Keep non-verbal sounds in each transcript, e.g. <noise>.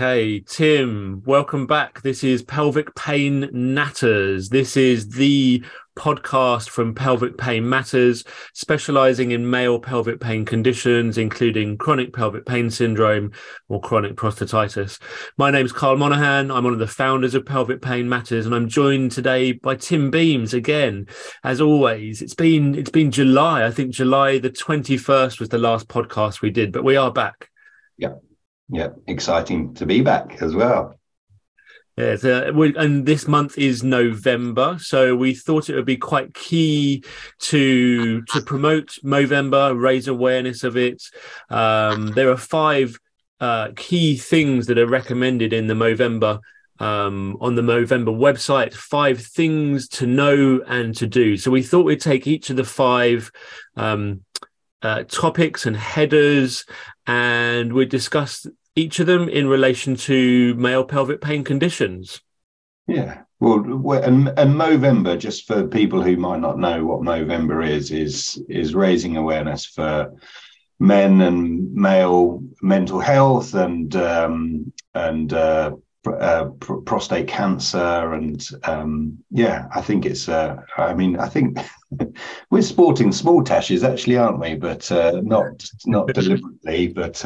Okay, Tim, welcome back. This is Pelvic Pain Natters. This is the podcast from Pelvic Pain Matters, specializing in male pelvic pain conditions, including chronic pelvic pain syndrome or chronic prostatitis. My name is Karl Monahan. I'm one of the founders of Pelvic Pain Matters, and I'm joined today by Tim Beames again. As always, it's been it's been July. I think July the 21st was the last podcast we did, but we are back. Yeah. Yeah. Exciting to be back as well. Yeah, uh, we, and this month is November, so we thought it would be quite key to to promote Movember, raise awareness of it. Um, there are five uh, key things that are recommended in the Movember um, on the Movember website. Five things to know and to do. So we thought we'd take each of the five. Um, uh, topics and headers, and we'd discuss each of them in relation to male pelvic pain conditions. Yeah. Well, and, and Movember, just for people who might not know what Movember is, is is raising awareness for men and male mental health and um, and uh, uh, pr- prostate cancer and um, yeah, I think it's. Uh, I mean, I think <laughs> we're sporting small tashes actually, aren't we? But uh, not not <laughs> deliberately, but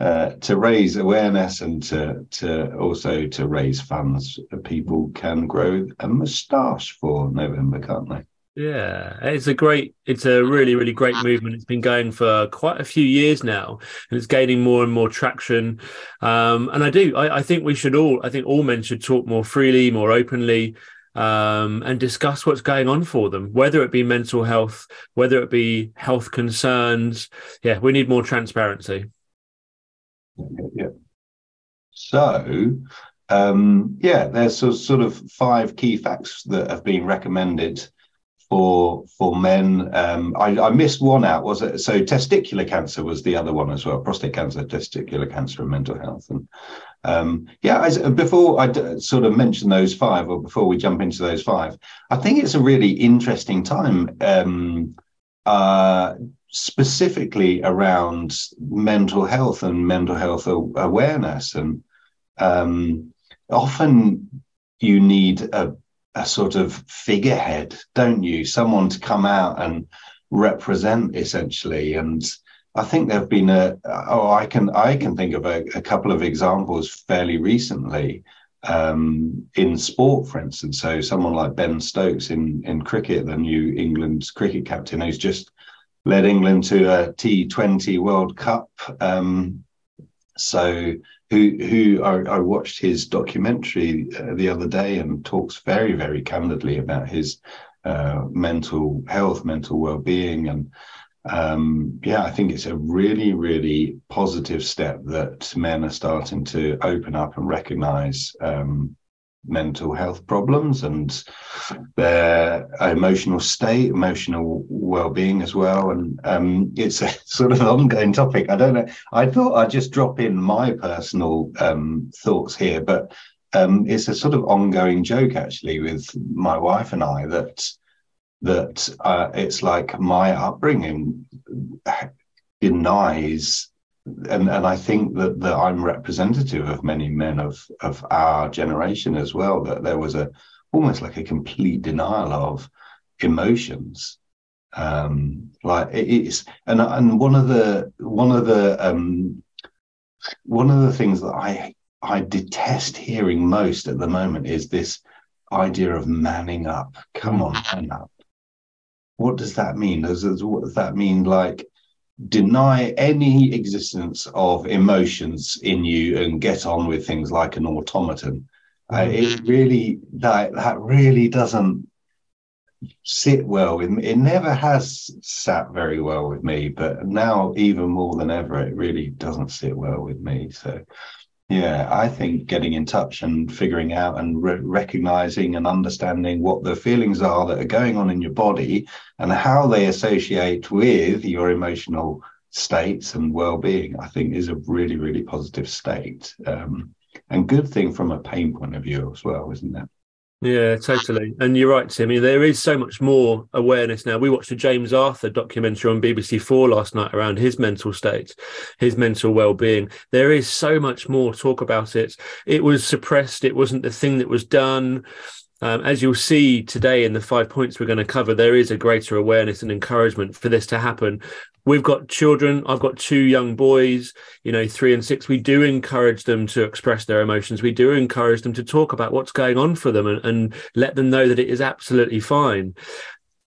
uh, to raise awareness and to to also to raise funds, people can grow a moustache for November, can't they? Yeah, it's a great, it's a really, really great movement. It's been going for quite a few years now, and it's gaining more and more traction. Um, and I do, I, I, think we should all, I think all men should talk more freely, more openly, um, and discuss what's going on for them, whether it be mental health, whether it be health concerns. Yeah, we need more transparency. Yeah. So, um, yeah, there's sort of five key facts that have been recommended for for men. Um, I, I, missed one out. Was it so? Testicular cancer was the other one as well. Prostate cancer, testicular cancer, and mental health. And um, yeah, as, before I d- sort of mention those five, or before we jump into those five, I think it's a really interesting time. Um, uh, specifically around mental health and mental health awareness. And um, often you need a, a sort of figurehead, don't you? Someone to come out and represent essentially. And I think there have been a oh I can I can think of a, a couple of examples fairly recently um, in sport, for instance. So someone like Ben Stokes in in cricket, the new England's cricket captain, who's just led England to a T20 World Cup. Um, so who who I, I watched his documentary uh, the other day and talks very very candidly about his uh, mental health, mental well being, and um, yeah, I think it's a really really positive step that men are starting to open up and recognise um, mental health problems and their emotional state, emotional well-being as well. And um, it's a <laughs> sort of ongoing topic. I don't know. I thought I'd just drop in my personal um, thoughts here, but um, it's a sort of ongoing joke actually with my wife and I that that uh, it's like my upbringing denies and and I think that that I'm representative of many men of of our generation as well. That there was a almost like a complete denial of emotions. Um, like it is, and and one of the one of the um, one of the things that I I detest hearing most at the moment is this idea of manning up. Come on, man up. What does that mean? Does, what does that mean? Like deny any existence of emotions in you and get on with things like an automaton. Uh, it mm-hmm. really that that really doesn't sit well with me. It never has sat very well with me, but now even more than ever, it really doesn't sit well with me. So yeah, I think getting in touch and figuring out and re- recognizing and understanding what the feelings are that are going on in your body and how they associate with your emotional states and well-being, I think is a really, really positive state. Um, and good thing from a pain point of view as well, isn't it? Yeah, totally. And you're right, Tim. There is so much more awareness now. We watched a James Arthur documentary on BBC Four last night around his mental state, his mental well-being. There is so much more talk about it. It was suppressed. It wasn't the thing that was done. Um, as you'll see today in the five points we're going to cover, there is a greater awareness and encouragement for this to happen. We've got children i've got two young boys you know three and six. We do encourage them to express their emotions. We do encourage them to talk about what's going on for them and, and let them know that it is absolutely fine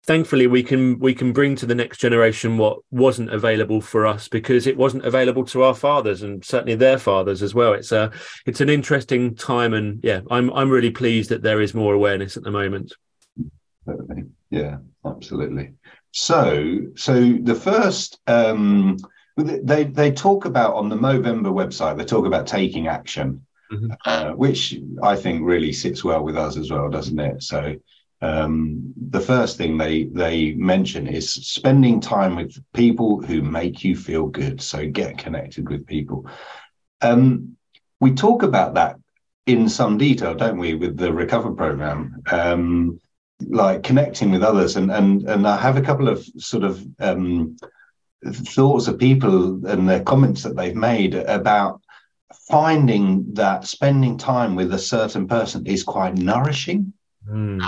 thankfully we can we can bring to the next generation what wasn't available for us because it wasn't available to our fathers and certainly their fathers as well it's a it's an interesting time and yeah i'm i'm really pleased that there is more awareness at the moment yeah absolutely so, so the first um, they they talk about on the Movember website. They talk about taking action, mm-hmm. uh, which I think really sits well with us as well, doesn't it? So, um, the first thing they they mention is spending time with people who make you feel good. So get connected with people. Um, we talk about that in some detail, don't we, with the Recover program? Um, like connecting with others and and and I have a couple of sort of um, thoughts of people and their comments that they've made about finding that spending time with a certain person is quite nourishing. Mm.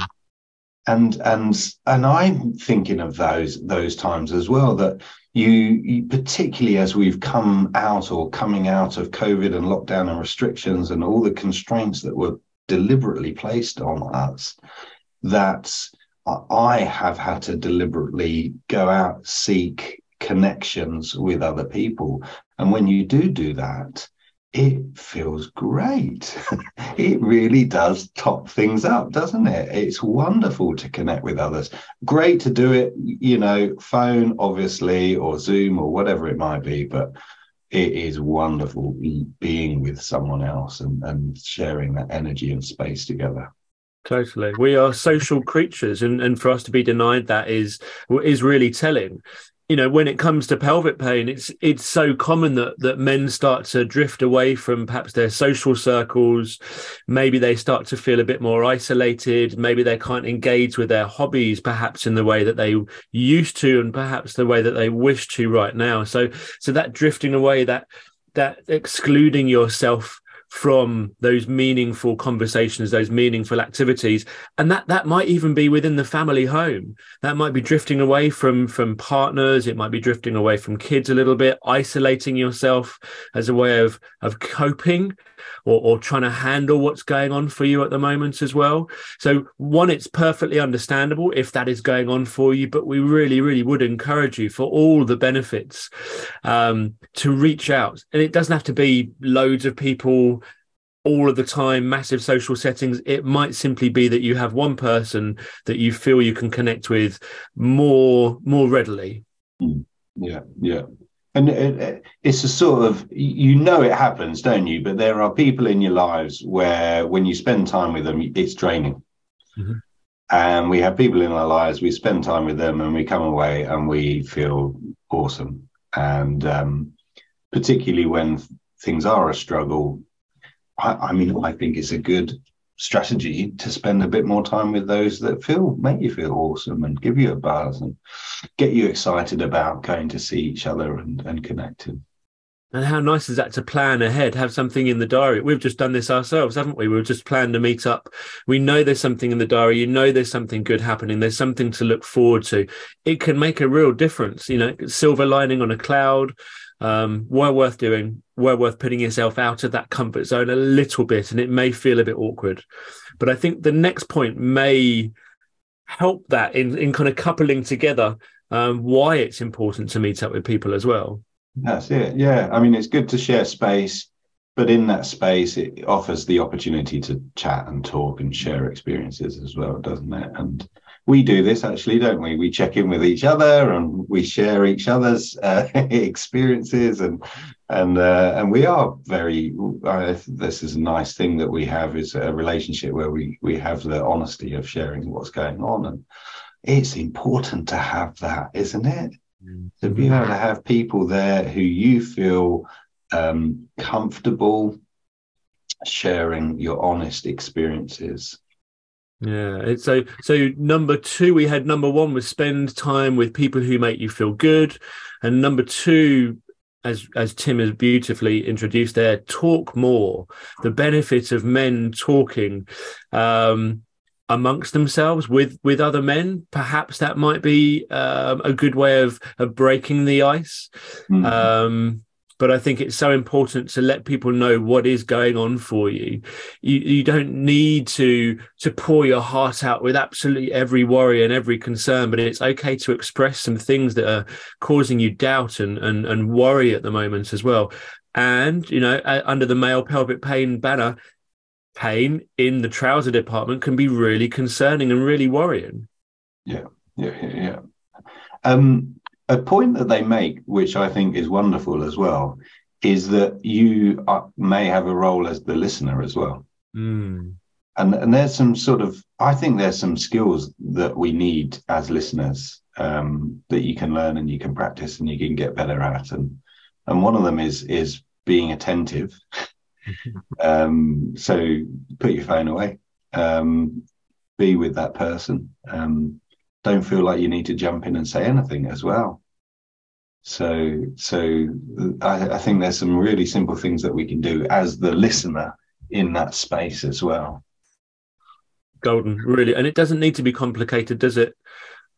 And and and I'm thinking of those those times as well that you, you, particularly as we've come out or coming out of COVID and lockdown and restrictions and all the constraints that were deliberately placed on us, that I have had to deliberately go out, seek connections with other people. And when you do do that, it feels great. <laughs> it really does top things up, doesn't it? It's wonderful to connect with others. Great to do it, you know, phone, obviously, or Zoom or whatever it might be, but it is wonderful being with someone else and, and sharing that energy and space together. Totally. We are social creatures and, and for us to be denied that is is really telling. You know, when it comes to pelvic pain, it's it's so common that that men start to drift away from perhaps their social circles. Maybe they start to feel a bit more isolated. Maybe they can't engage with their hobbies perhaps in the way that they used to and perhaps the way that they wish to right now. So so that drifting away, that that excluding yourself from those meaningful conversations those meaningful activities. And that that might even be within the family home. That might be drifting away from from partners. It might be drifting away from kids a little bit. Isolating yourself as a way of of coping or, or trying to handle what's going on for you at the moment as well. So, one, it's perfectly understandable if that is going on for you, but we really, really would encourage you for all the benefits um, to reach out. And it doesn't have to be loads of people all of the time, massive social settings. It might simply be that you have one person that you feel you can connect with more more readily. Mm. Yeah, yeah and it, it's a sort of you know it happens don't you? But there are people in your lives where when you spend time with them it's draining. Mm-hmm. and we have people in our lives we spend time with them and we come away and we feel awesome. And um, particularly when things are a struggle I, I mean i think it's a good strategy to spend a bit more time with those that feel make you feel awesome and give you a buzz and get you excited about going to see each other and, and connecting. And how nice is that to plan ahead, have something in the diary? We've just done this ourselves, haven't we? We've just planned a meet up. We know there's something in the diary. You know there's something good happening. There's something to look forward to. It can make a real difference. You know, silver lining on a cloud um, well worth doing, well worth putting yourself out of that comfort zone a little bit, and it may feel a bit awkward. But I think the next point may help that in, in kind of coupling together um, why it's important to meet up with people as well. That's it. Yeah. I mean, it's good to share space, but in that space, it offers the opportunity to chat and talk and share experiences as well, doesn't it? And we do this actually, don't we? We check in with each other and we share each other's uh, <laughs> experiences, and and uh, and we are very. Uh, this is a nice thing that we have is a relationship where we we have the honesty of sharing what's going on, and it's important to have that, isn't it? To be able to have people there who you feel um, comfortable sharing your honest experiences Yeah. So so number two, we had number one was spend time with people who make you feel good, and number two, as as Tim has beautifully introduced there, talk more. The benefit of men talking. Um, amongst themselves with with other men perhaps that might be um, a good way of of breaking the ice mm-hmm. um, but I think it's so important to let people know what is going on for you. You you don't need to to pour your heart out with absolutely every worry and every concern, but it's okay to express some things that are causing you doubt and and, and worry at the moment as well. And you know, under the male pelvic pain banner, pain in the trouser department can be really concerning and really worrying. Yeah, yeah, yeah. yeah. Um, a point that they make, which I think is wonderful as well, is that you are, may have a role as the listener as well. Mm. And, and there's some sort of, I think there's some skills that we need as listeners um, that you can learn and you can practice and you can get better at. And and one of them is is being attentive. <laughs> um, so put your phone away, um, be with that person. Um, don't feel like you need to jump in and say anything as well. So, so I, I, think there's some really simple things that we can do as the listener in that space as well. Golden, really, and it doesn't need to be complicated, does it?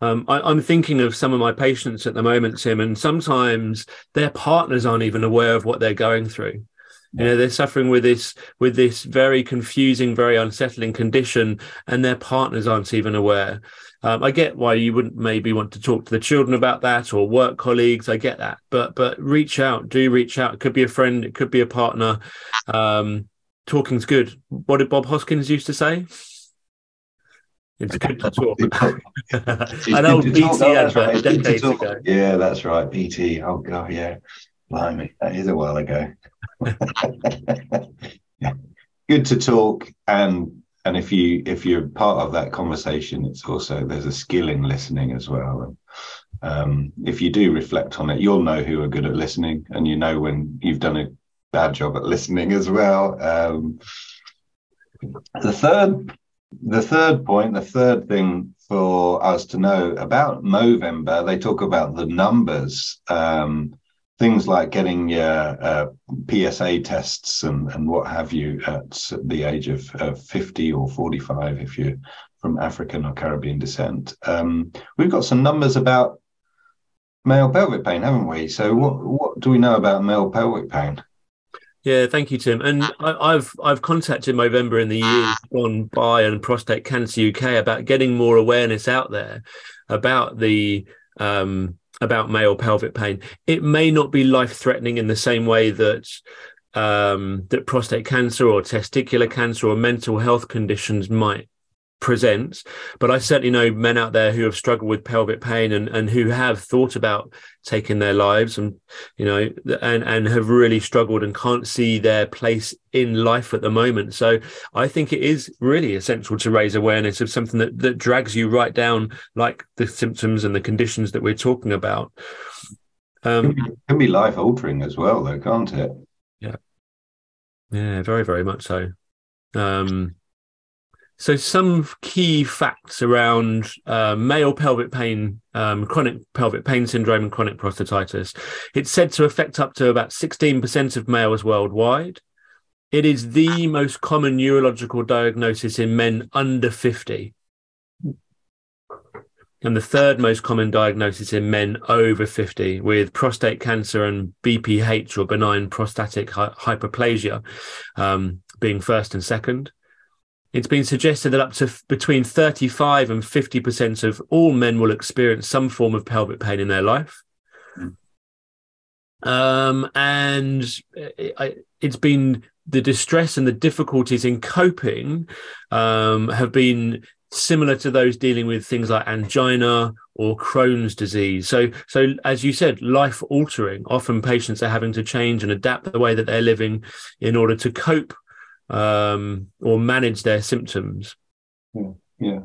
Um, I, am thinking of some of my patients at the moment, Tim, and sometimes their partners aren't even aware of what they're going through. You know, they're suffering with this with this very confusing, very unsettling condition, and their partners aren't even aware. Um, I get why you wouldn't maybe want to talk to the children about that or work colleagues. I get that, but but reach out. Do reach out. It could be a friend. It could be a partner. Um, talking's good. What did Bob Hoskins used to say? It's good to talk. <laughs> An old BT advert decades ago. Yeah, that's right. BT. Oh god, yeah. Blimey, that is a while ago. <laughs> <laughs> Good to talk and and if you if you're part of that conversation it's also there's a skill in listening as well. And um, if you do reflect on it you'll know who are good at listening and you know when you've done a bad job at listening as well. Um, the third the third point the third thing for us to know about movember they talk about the numbers um, things like getting your uh, PSA tests and, and what have you at the age of, of 50 or 45 if you're from African or Caribbean descent. Um, we've got some numbers about male pelvic pain, haven't we? So what what do we know about male pelvic pain? Yeah, thank you, Tim. And I, have I've contacted Movember in the years gone by and Prostate Cancer UK about getting more awareness out there about the um, about male pelvic pain. It may not be life threatening in the same way that um, that prostate cancer or testicular cancer or mental health conditions might present. But I certainly know men out there who have struggled with pelvic pain and, and who have thought about taking their lives and, you know, and, and have really struggled and can't see their place in life at the moment. So I think it is really essential to raise awareness of something that, that drags you right down, like the symptoms and the conditions that we're talking about. Um, it can be, can be life altering as well, though, can't it? Yeah. Yeah, very, very much so. Um, so, some key facts around uh, male pelvic pain, um, chronic pelvic pain syndrome, and chronic prostatitis. It's said to affect up to about 16% of males worldwide. It is the most common urological diagnosis in men under 50. And the third most common diagnosis in men over 50, with prostate cancer and BPH or benign prostatic hy- hyperplasia um, being first and second. It's been suggested that up to f- between 35 and 50% of all men will experience some form of pelvic pain in their life. Mm. Um, and it, has been the distress and the difficulties in coping um, have been similar to those dealing with things like angina or Crohn's disease. So, so as you said, life altering. Often patients are having to change and adapt the way that they're living in order to cope um, or manage their symptoms. Yeah, yeah.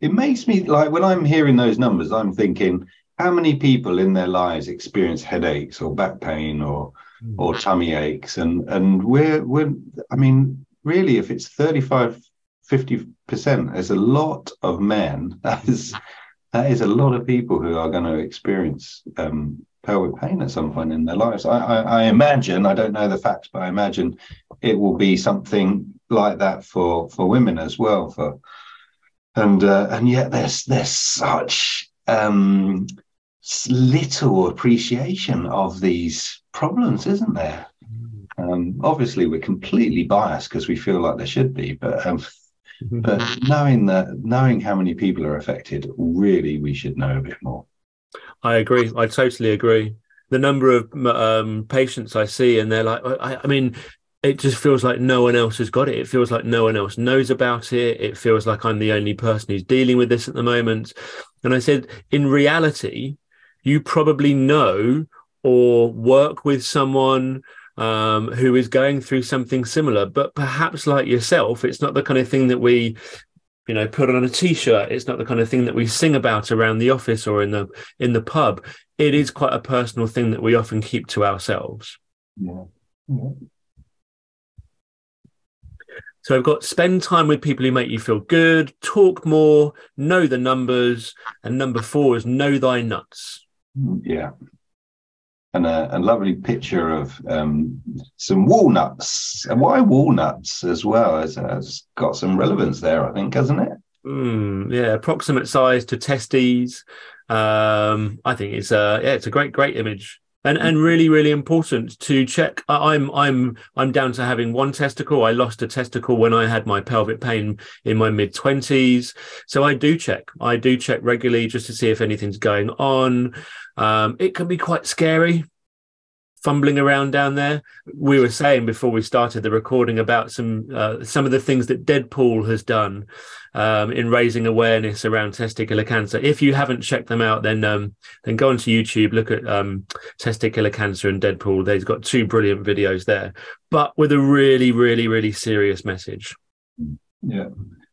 It makes me like when I'm hearing those numbers, I'm thinking, how many people in their lives experience headaches or back pain or mm. or tummy aches? And and we're we're I mean, really, if it's 35 50% there's a lot of men. <laughs> That is that is a lot of people who are going to experience um, pelvic pain at some point in their lives. I, I, I, imagine, I don't know the facts, but I imagine it will be something like that for for women as well. For and uh, and yet there's there's such um, little appreciation of these problems, isn't there? Um, obviously, we're completely biased because we feel like there should be, but um, mm-hmm. but knowing that, knowing how many people are affected, really, we should know a bit more. I agree. I totally agree. The number of um, patients I see, and they're like, I, I mean, it just feels like no one else has got it. It feels like no one else knows about it. It feels like I'm the only person who's dealing with this at the moment. And I said, in reality, you probably know or work with someone um, who is going through something similar. But perhaps, like yourself, it's not the kind of thing that we, you know, put on a t-shirt. It's not the kind of thing that we sing about around the office or in the in the pub. It is quite a personal thing that we often keep to ourselves. Yeah. yeah. So I've got spend time with people who make you feel good, talk more, know the numbers, and number four is know thy nuts. Yeah, and a, a lovely picture of um, some walnuts. And why walnuts as well? Has, has got some relevance there, I think, hasn't it? Mm, yeah, approximate size to testes. Um, I think it's a yeah, it's a great, great image and and really really important to check i'm i'm i'm down to having one testicle. I lost a testicle when i had my pelvic pain in my mid 20s so i do check. I do check regularly just to see if anything's going on. Um, it can be quite scary fumbling around down there. We were saying before we started the recording about some uh, some of the things that Deadpool has done um, in raising awareness around testicular cancer. If you haven't checked them out, then um, then go onto YouTube, look at um, testicular cancer and Deadpool. They've got two brilliant videos there, but with a really, really, really serious message. Yeah,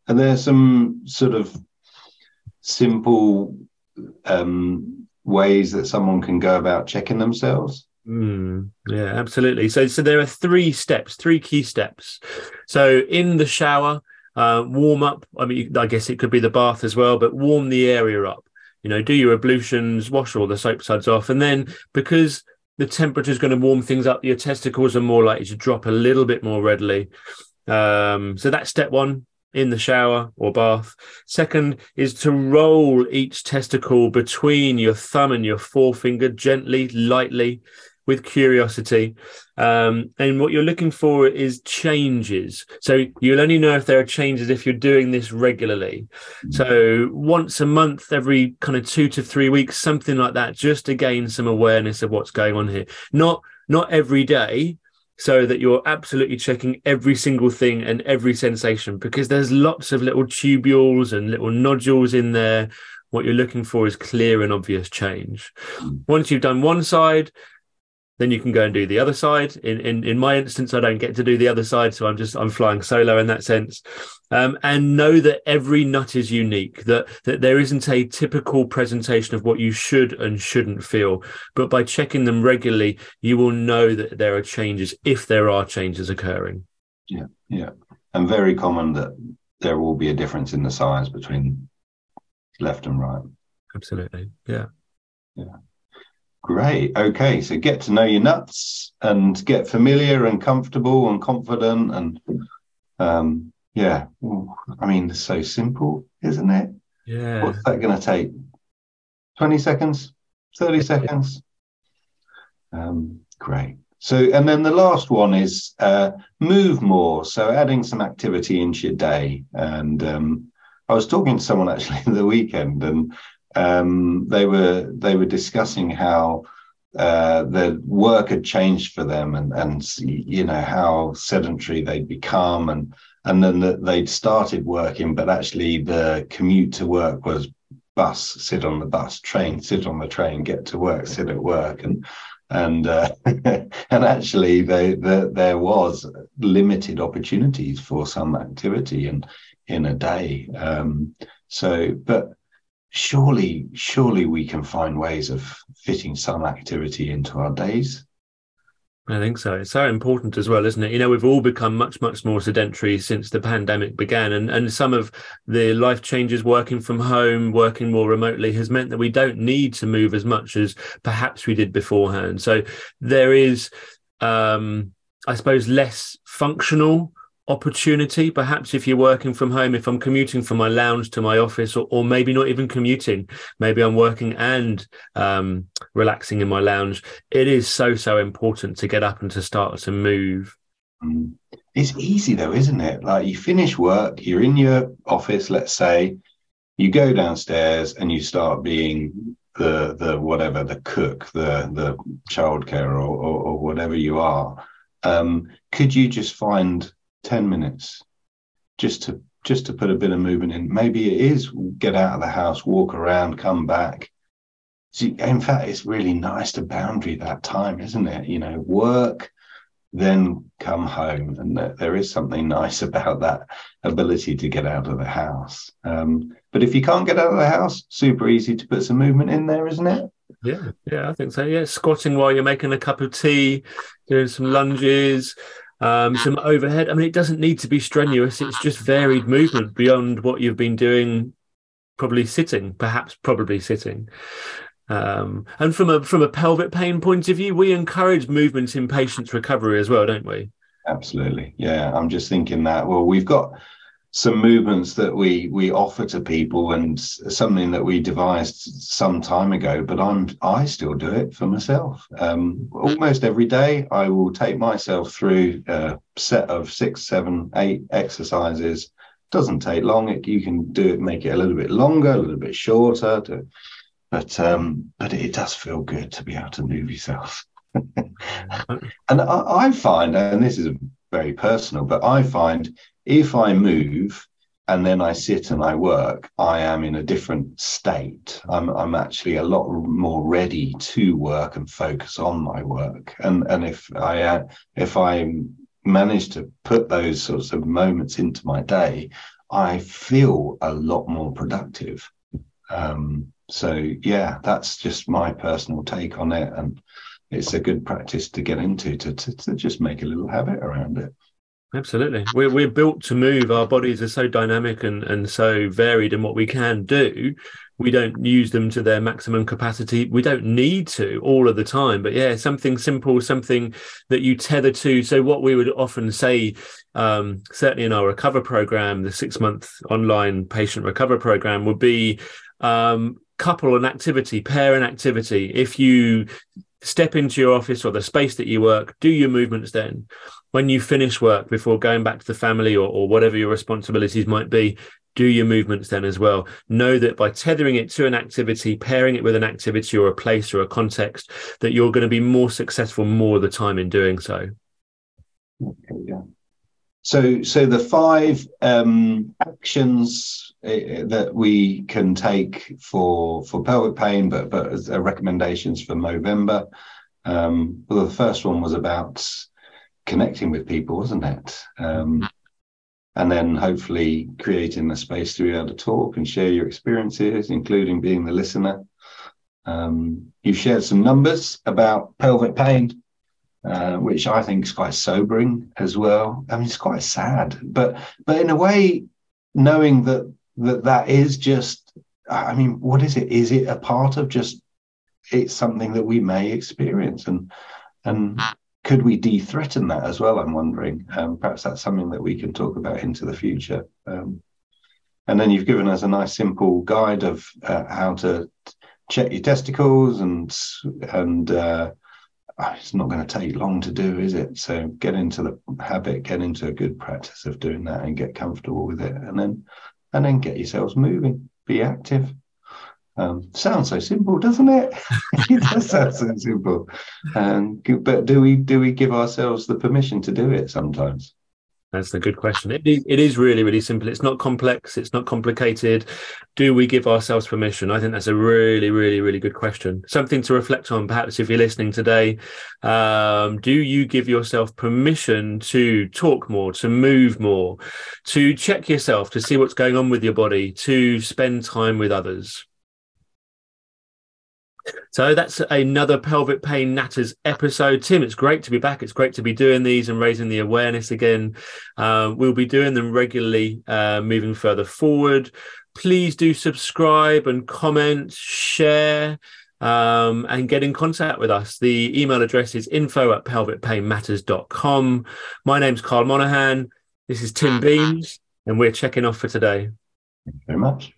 and there's some sort of simple um, ways that someone can go about checking themselves Mm, yeah, absolutely. So, so there are three steps, three key steps. So, in the shower, uh, warm up. I mean, I guess it could be the bath as well, but warm the area up. You know, do your ablutions, wash all the soap suds off, and then because the temperature is going to warm things up, your testicles are more likely to drop a little bit more readily. Um, so that's step one in the shower or bath. Second is to roll each testicle between your thumb and your forefinger gently, lightly with curiosity. Um, and what you're looking for is changes. So you'll only know if there are changes if you're doing this regularly. So once a month, every kind of two to three weeks, something like that, just to gain some awareness of what's going on here. Not not every day, so that you're absolutely checking every single thing and every sensation because there's lots of little tubules and little nodules in there. What you're looking for is clear and obvious change. Once you've done one side, then you can go and do the other side. In, in in my instance, I don't get to do the other side, so I'm just I'm flying solo in that sense. Um, and know that every nut is unique. That that there isn't a typical presentation of what you should and shouldn't feel. But by checking them regularly, you will know that there are changes if there are changes occurring. Yeah, yeah, and very common that there will be a difference in the size between left and right. Absolutely, yeah, yeah. Great. Okay. So get to know your nuts and get familiar and comfortable and confident. And um, yeah, I mean, it's so simple, isn't it? Yeah. What's that going to take? 20 seconds? 30 seconds? Um, great. So, and then the last one is uh, move more. So, adding some activity into your day. And um, I was talking to someone actually <laughs> the weekend, and um, they were they were discussing how uh, the work had changed for them, and and you know how sedentary they'd become, and and then that they'd started working, but actually the commute to work was bus, sit on the bus, train, sit on the train, get to work, sit at work, and and uh, <laughs> and actually they, the, there was limited opportunities for some activity in in a day. Um, so, but surely, surely we can find ways of fitting some activity into our days. I think so. It's so important as well, isn't it? You know, we've all become much, much more sedentary since the pandemic began. And, and some of the life changes working from home, working more remotely has meant that we don't need to move as much as perhaps we did beforehand. So there is, um, I suppose, less functional opportunity perhaps if you're working from home if i'm commuting from my lounge to my office or, or maybe not even commuting maybe i'm working and um, relaxing in my lounge it is so so important to get up and to start to move. Mm. it's easy though isn't it? Like you finish work you're in your office let's say you go downstairs and you start being the the whatever the cook the the childcare or, or, or whatever you are. Um, could you just find 10 minutes just to just to put a bit of movement in. Maybe it is get out of the house walk around come back. See, in fact it's really nice to boundary that time isn't it? You know work then come home. And there is something nice <laughs> about that ability to get out of the house. Um, but if you can't get out of the house super easy to put some movement in there isn't it? Yeah yeah i think so. Yeah squatting while you're making a cup of tea doing some lunges um, some overhead. I mean, it doesn't need to be strenuous. It's just varied movement beyond what you've been doing, probably sitting, perhaps probably sitting. Um, and from a from a pelvic pain point of view, we encourage movement in patients' recovery as well, don't we? Absolutely. Yeah, I'm just thinking that. Well, we've got some movements that we we offer to people and something that we devised some time ago but i'm i still do it for myself. Um, almost every day i will take myself through a set of six seven eight exercises. Doesn't take long. It, you can do it make it a little bit longer a little bit shorter to, but um but it does feel good to be able to move yourself. <laughs> And I, I find and this is very personal but i find if I move and then I sit and I work, I am in a different state. I'm, I'm actually a lot more ready to work and focus on my work. And and if I uh, if I manage to put those sorts of moments into my day, I feel a lot more productive. Um, so yeah, that's just my personal take on it, and it's a good practice to get into to, to, to just make a little habit around it. Absolutely. We're, we're built to move. Our bodies are so dynamic and, and so varied in what we can do. We don't use them to their maximum capacity. We don't need to all of the time. But yeah, something simple, something that you tether to. So, what we would often say, um, certainly in our recover program, the six month online patient recover program, would be um, couple an activity, pair an activity. If you step into your office or the space that you work, do your movements then when you finish work before going back to the family or, or whatever your responsibilities might be, do your movements then as well. Know that by tethering it to an activity, pairing it with an activity or a place or a context, that you're going to be more successful more of the time in doing so. So, so the five um, actions uh, that we can take for for pelvic pain, but but as uh, recommendations for Movember. Um, well, the first one was about connecting with people, wasn't it? Um, and then hopefully creating a space to be able to talk and share your experiences, including being the listener. Um, you've shared some numbers about pelvic pain, uh, which I think is quite sobering as well. I mean, it's quite sad, but but in a way, knowing that that that is just, I mean, what is it? Is it a part of just? It's something that we may experience, and and could we de-threaten that as well? I'm wondering. Um, perhaps that's something that we can talk about into the future. Um, and then you've given us a nice simple guide of uh, how to check your testicles, and and uh, ah, it's not going to take long to do, is it? So get into the habit, get into a good practice of doing that, and get comfortable with it, and then and then get yourselves moving, be active. Um, sounds so simple, doesn't it? <laughs> it does sound so simple. Um, but do we do we give ourselves the permission to do it sometimes? That's a good question. It is, it is really, really simple. It's not complex. It's not complicated. Do we give ourselves permission? I think that's a really, really, really good question. Something to reflect on, perhaps, if you're listening today. Um, do you give yourself permission to talk more, to move more, to check yourself, to see what's going on with your body, to spend time with others? So that's another pelvic pain natters episode. Tim, it's great to be back. It's great to be doing these and raising the awareness again. Uh, we'll be doing them regularly uh, moving further forward. Please do subscribe and comment, share. Um, and get in contact with us. The email address is info at pelvicpainmatters.com. My name's Karl Monahan. This is Tim Beames, and we're checking off for today. Thank you very much.